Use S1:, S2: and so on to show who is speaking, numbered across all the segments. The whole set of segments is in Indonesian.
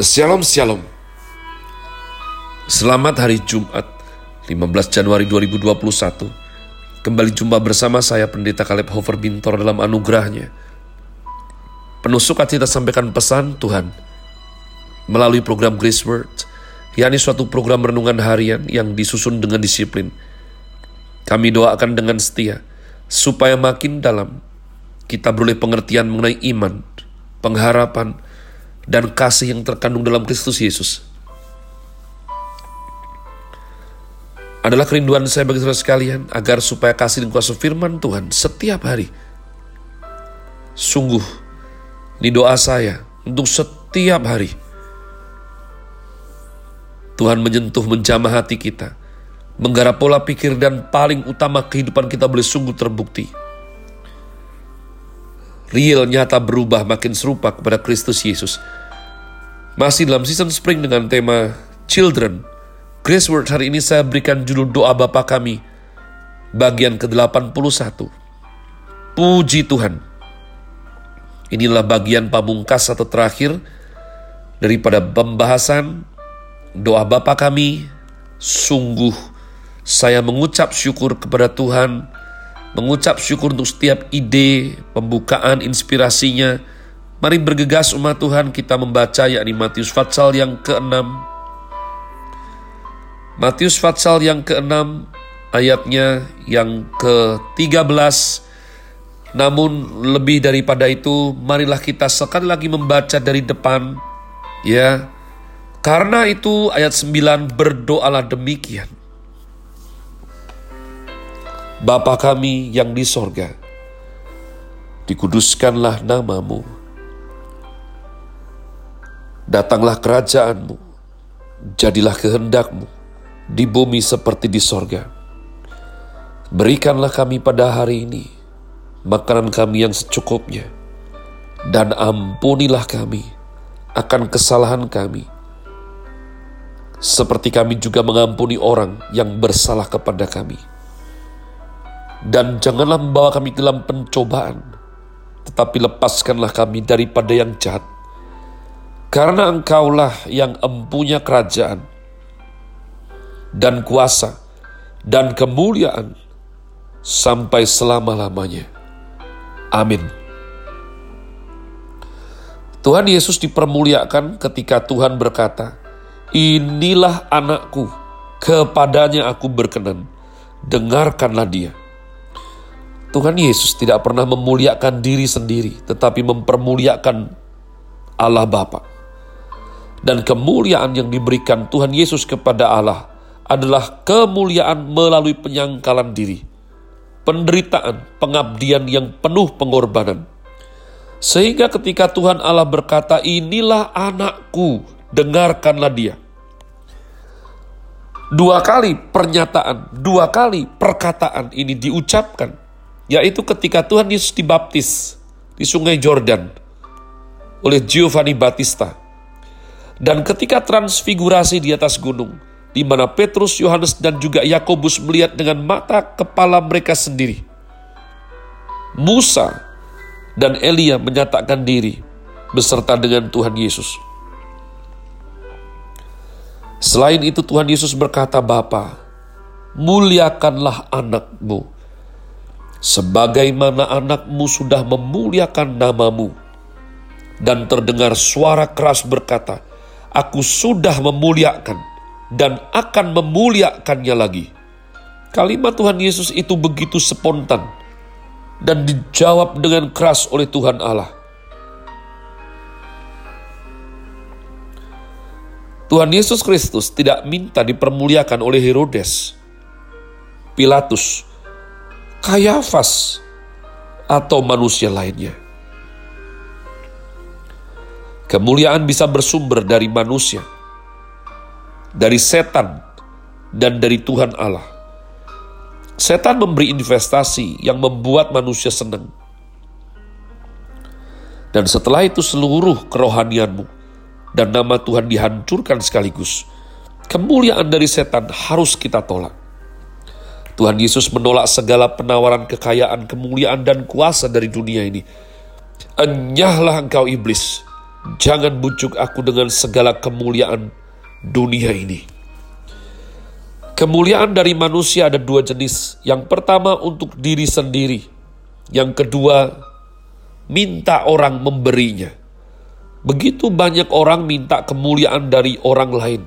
S1: Shalom Shalom. Selamat hari Jumat 15 Januari 2021 Kembali jumpa bersama saya Pendeta Kaleb Hofer Bintor dalam anugerahnya. Penuh sukacita sampaikan pesan Tuhan. Melalui program Grace Word yakni suatu program renungan harian yang disusun dengan disiplin. Kami doakan dengan setia supaya makin dalam kita beroleh pengertian mengenai iman, pengharapan, dan kasih yang terkandung dalam Kristus Yesus. Adalah kerinduan saya bagi saudara sekalian agar supaya kasih dan kuasa firman Tuhan setiap hari. Sungguh, ini doa saya untuk setiap hari. Tuhan menyentuh menjamah hati kita, menggarap pola pikir dan paling utama kehidupan kita boleh sungguh terbukti. Real nyata berubah makin serupa kepada Kristus Yesus masih dalam season spring dengan tema Children. Grace Word hari ini saya berikan judul doa Bapa kami bagian ke-81. Puji Tuhan. Inilah bagian pamungkas atau terakhir daripada pembahasan doa Bapa kami. Sungguh saya mengucap syukur kepada Tuhan, mengucap syukur untuk setiap ide, pembukaan, inspirasinya, Mari bergegas umat Tuhan kita membaca yakni Matius Fatsal yang ke-6. Matius Fatsal yang ke-6 ayatnya yang ke-13. Namun lebih daripada itu, marilah kita sekali lagi membaca dari depan. Ya, karena itu ayat 9 berdoalah demikian. Bapa kami yang di sorga, dikuduskanlah namamu Datanglah kerajaanmu, jadilah kehendakmu di bumi seperti di sorga. Berikanlah kami pada hari ini makanan kami yang secukupnya, dan ampunilah kami akan kesalahan kami, seperti kami juga mengampuni orang yang bersalah kepada kami. Dan janganlah membawa kami dalam pencobaan, tetapi lepaskanlah kami daripada yang jahat karena engkaulah yang empunya kerajaan dan kuasa dan kemuliaan sampai selama-lamanya. Amin. Tuhan Yesus dipermuliakan ketika Tuhan berkata, Inilah anakku, kepadanya aku berkenan, dengarkanlah dia. Tuhan Yesus tidak pernah memuliakan diri sendiri, tetapi mempermuliakan Allah Bapa. Dan kemuliaan yang diberikan Tuhan Yesus kepada Allah adalah kemuliaan melalui penyangkalan diri, penderitaan, pengabdian yang penuh pengorbanan. Sehingga ketika Tuhan Allah berkata, inilah anakku, dengarkanlah dia. Dua kali pernyataan, dua kali perkataan ini diucapkan, yaitu ketika Tuhan Yesus dibaptis di sungai Jordan oleh Giovanni Battista dan ketika transfigurasi di atas gunung, di mana Petrus, Yohanes, dan juga Yakobus melihat dengan mata kepala mereka sendiri, Musa dan Elia menyatakan diri beserta dengan Tuhan Yesus. Selain itu Tuhan Yesus berkata, Bapa, muliakanlah anakmu, sebagaimana anakmu sudah memuliakan namamu. Dan terdengar suara keras berkata, Aku sudah memuliakan dan akan memuliakannya lagi. Kalimat Tuhan Yesus itu begitu spontan dan dijawab dengan keras oleh Tuhan Allah. Tuhan Yesus Kristus tidak minta dipermuliakan oleh Herodes, Pilatus, Kayafas, atau manusia lainnya. Kemuliaan bisa bersumber dari manusia, dari setan, dan dari Tuhan Allah. Setan memberi investasi yang membuat manusia senang. Dan setelah itu seluruh kerohanianmu dan nama Tuhan dihancurkan sekaligus. Kemuliaan dari setan harus kita tolak. Tuhan Yesus menolak segala penawaran kekayaan, kemuliaan, dan kuasa dari dunia ini. Enyahlah engkau iblis, Jangan bujuk aku dengan segala kemuliaan dunia ini. Kemuliaan dari manusia ada dua jenis. Yang pertama untuk diri sendiri. Yang kedua, minta orang memberinya. Begitu banyak orang minta kemuliaan dari orang lain.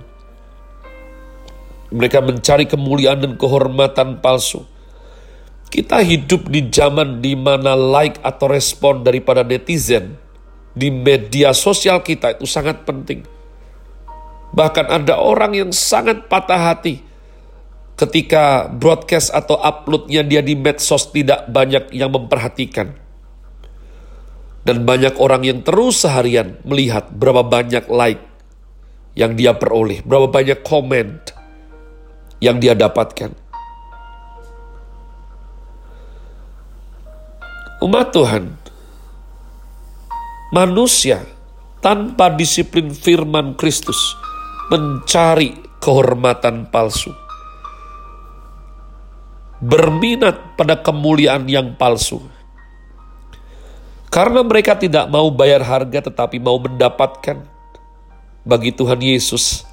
S1: Mereka mencari kemuliaan dan kehormatan palsu. Kita hidup di zaman di mana like atau respon daripada netizen di media sosial kita itu sangat penting. Bahkan ada orang yang sangat patah hati ketika broadcast atau uploadnya dia di medsos tidak banyak yang memperhatikan. Dan banyak orang yang terus seharian melihat berapa banyak like yang dia peroleh, berapa banyak komen yang dia dapatkan. Umat Tuhan, manusia tanpa disiplin firman Kristus mencari kehormatan palsu. Berminat pada kemuliaan yang palsu karena mereka tidak mau bayar harga tetapi mau mendapatkan. Bagi Tuhan Yesus,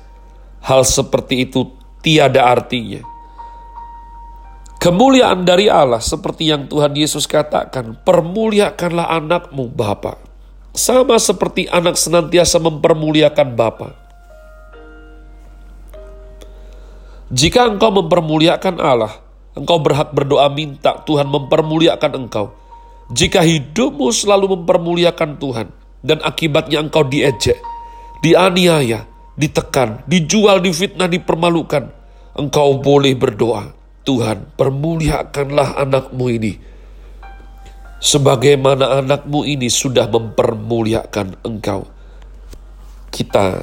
S1: hal seperti itu tiada artinya. Kemuliaan dari Allah seperti yang Tuhan Yesus katakan, permuliakanlah anakmu Bapa. Sama seperti anak senantiasa mempermuliakan Bapa. Jika engkau mempermuliakan Allah, engkau berhak berdoa minta Tuhan mempermuliakan engkau jika hidupmu selalu mempermuliakan Tuhan dan akibatnya engkau diejek, dianiaya, ditekan, dijual, difitnah, dipermalukan, engkau boleh berdoa, Tuhan permuliakanlah anakmu ini. Sebagaimana anakmu ini sudah mempermuliakan engkau. Kita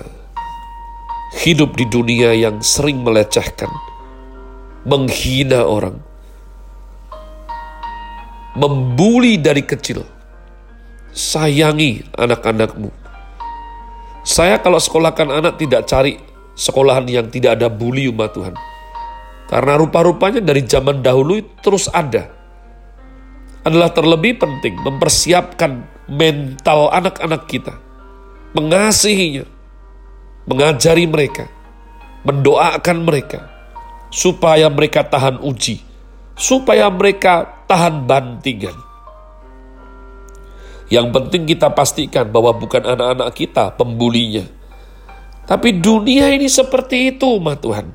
S1: hidup di dunia yang sering melecehkan, menghina orang, membuli dari kecil. Sayangi anak-anakmu. Saya kalau sekolahkan anak tidak cari sekolahan yang tidak ada bully umat Tuhan. Karena rupa-rupanya dari zaman dahulu terus ada. Adalah terlebih penting mempersiapkan mental anak-anak kita. Mengasihinya. Mengajari mereka. Mendoakan mereka. Supaya mereka tahan uji. Supaya mereka tahan bantingan. Yang penting kita pastikan bahwa bukan anak-anak kita pembulinya. Tapi dunia ini seperti itu, umat Tuhan.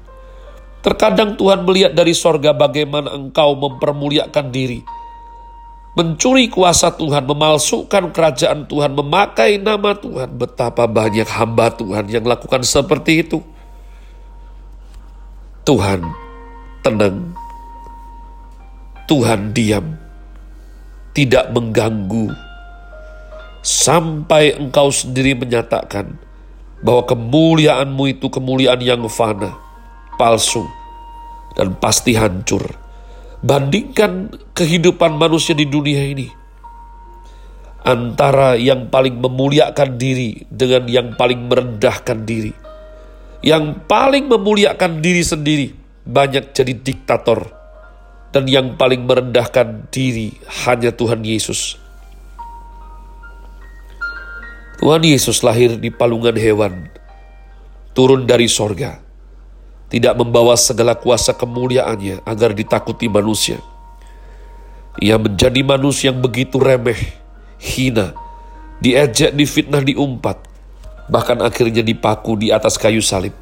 S1: Terkadang Tuhan melihat dari sorga bagaimana engkau mempermuliakan diri. Mencuri kuasa Tuhan, memalsukan kerajaan Tuhan, memakai nama Tuhan. Betapa banyak hamba Tuhan yang lakukan seperti itu. Tuhan, tenang Tuhan diam, tidak mengganggu, sampai engkau sendiri menyatakan bahwa kemuliaanmu itu kemuliaan yang fana, palsu, dan pasti hancur. Bandingkan kehidupan manusia di dunia ini antara yang paling memuliakan diri dengan yang paling merendahkan diri. Yang paling memuliakan diri sendiri banyak jadi diktator dan yang paling merendahkan diri hanya Tuhan Yesus. Tuhan Yesus lahir di palungan hewan, turun dari sorga, tidak membawa segala kuasa kemuliaannya agar ditakuti manusia. Ia menjadi manusia yang begitu remeh, hina, diejek, difitnah, diumpat, bahkan akhirnya dipaku di atas kayu salib,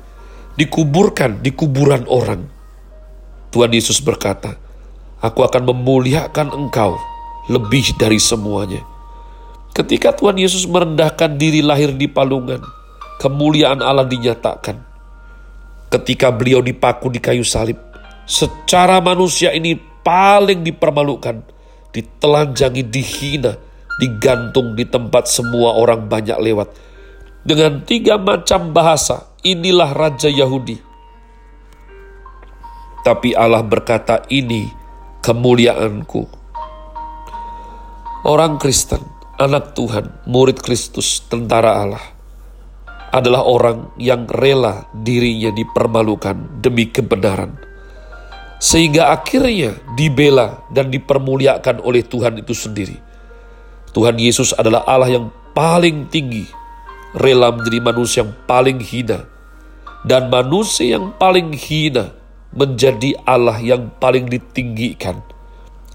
S1: dikuburkan di kuburan orang. Tuhan Yesus berkata, Aku akan memuliakan engkau lebih dari semuanya. Ketika Tuhan Yesus merendahkan diri lahir di palungan, kemuliaan Allah dinyatakan. Ketika beliau dipaku di kayu salib, secara manusia ini paling dipermalukan, ditelanjangi, dihina, digantung di tempat semua orang banyak lewat. Dengan tiga macam bahasa, inilah Raja Yahudi. Tapi Allah berkata ini kemuliaanku. Orang Kristen, anak Tuhan, murid Kristus, tentara Allah, adalah orang yang rela dirinya dipermalukan demi kebenaran. Sehingga akhirnya dibela dan dipermuliakan oleh Tuhan itu sendiri. Tuhan Yesus adalah Allah yang paling tinggi rela menjadi manusia yang paling hina. Dan manusia yang paling hina menjadi Allah yang paling ditinggikan.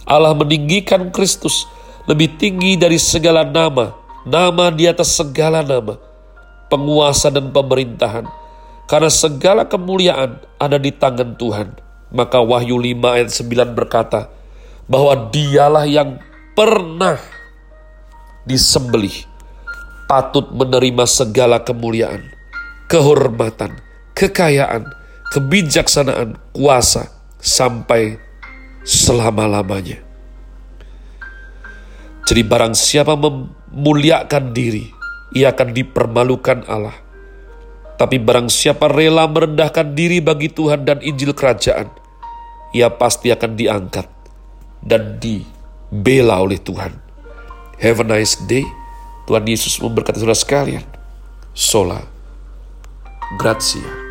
S1: Allah meninggikan Kristus lebih tinggi dari segala nama, nama di atas segala nama, penguasa dan pemerintahan. Karena segala kemuliaan ada di tangan Tuhan. Maka Wahyu 5 ayat 9 berkata, bahwa dialah yang pernah disembelih patut menerima segala kemuliaan, kehormatan, kekayaan, kebijaksanaan, kuasa sampai selama-lamanya. Jadi barang siapa memuliakan diri, ia akan dipermalukan Allah. Tapi barang siapa rela merendahkan diri bagi Tuhan dan Injil Kerajaan, ia pasti akan diangkat dan dibela oleh Tuhan. Have a nice day. Tuhan Yesus memberkati saudara sekalian. Sola. Grazie.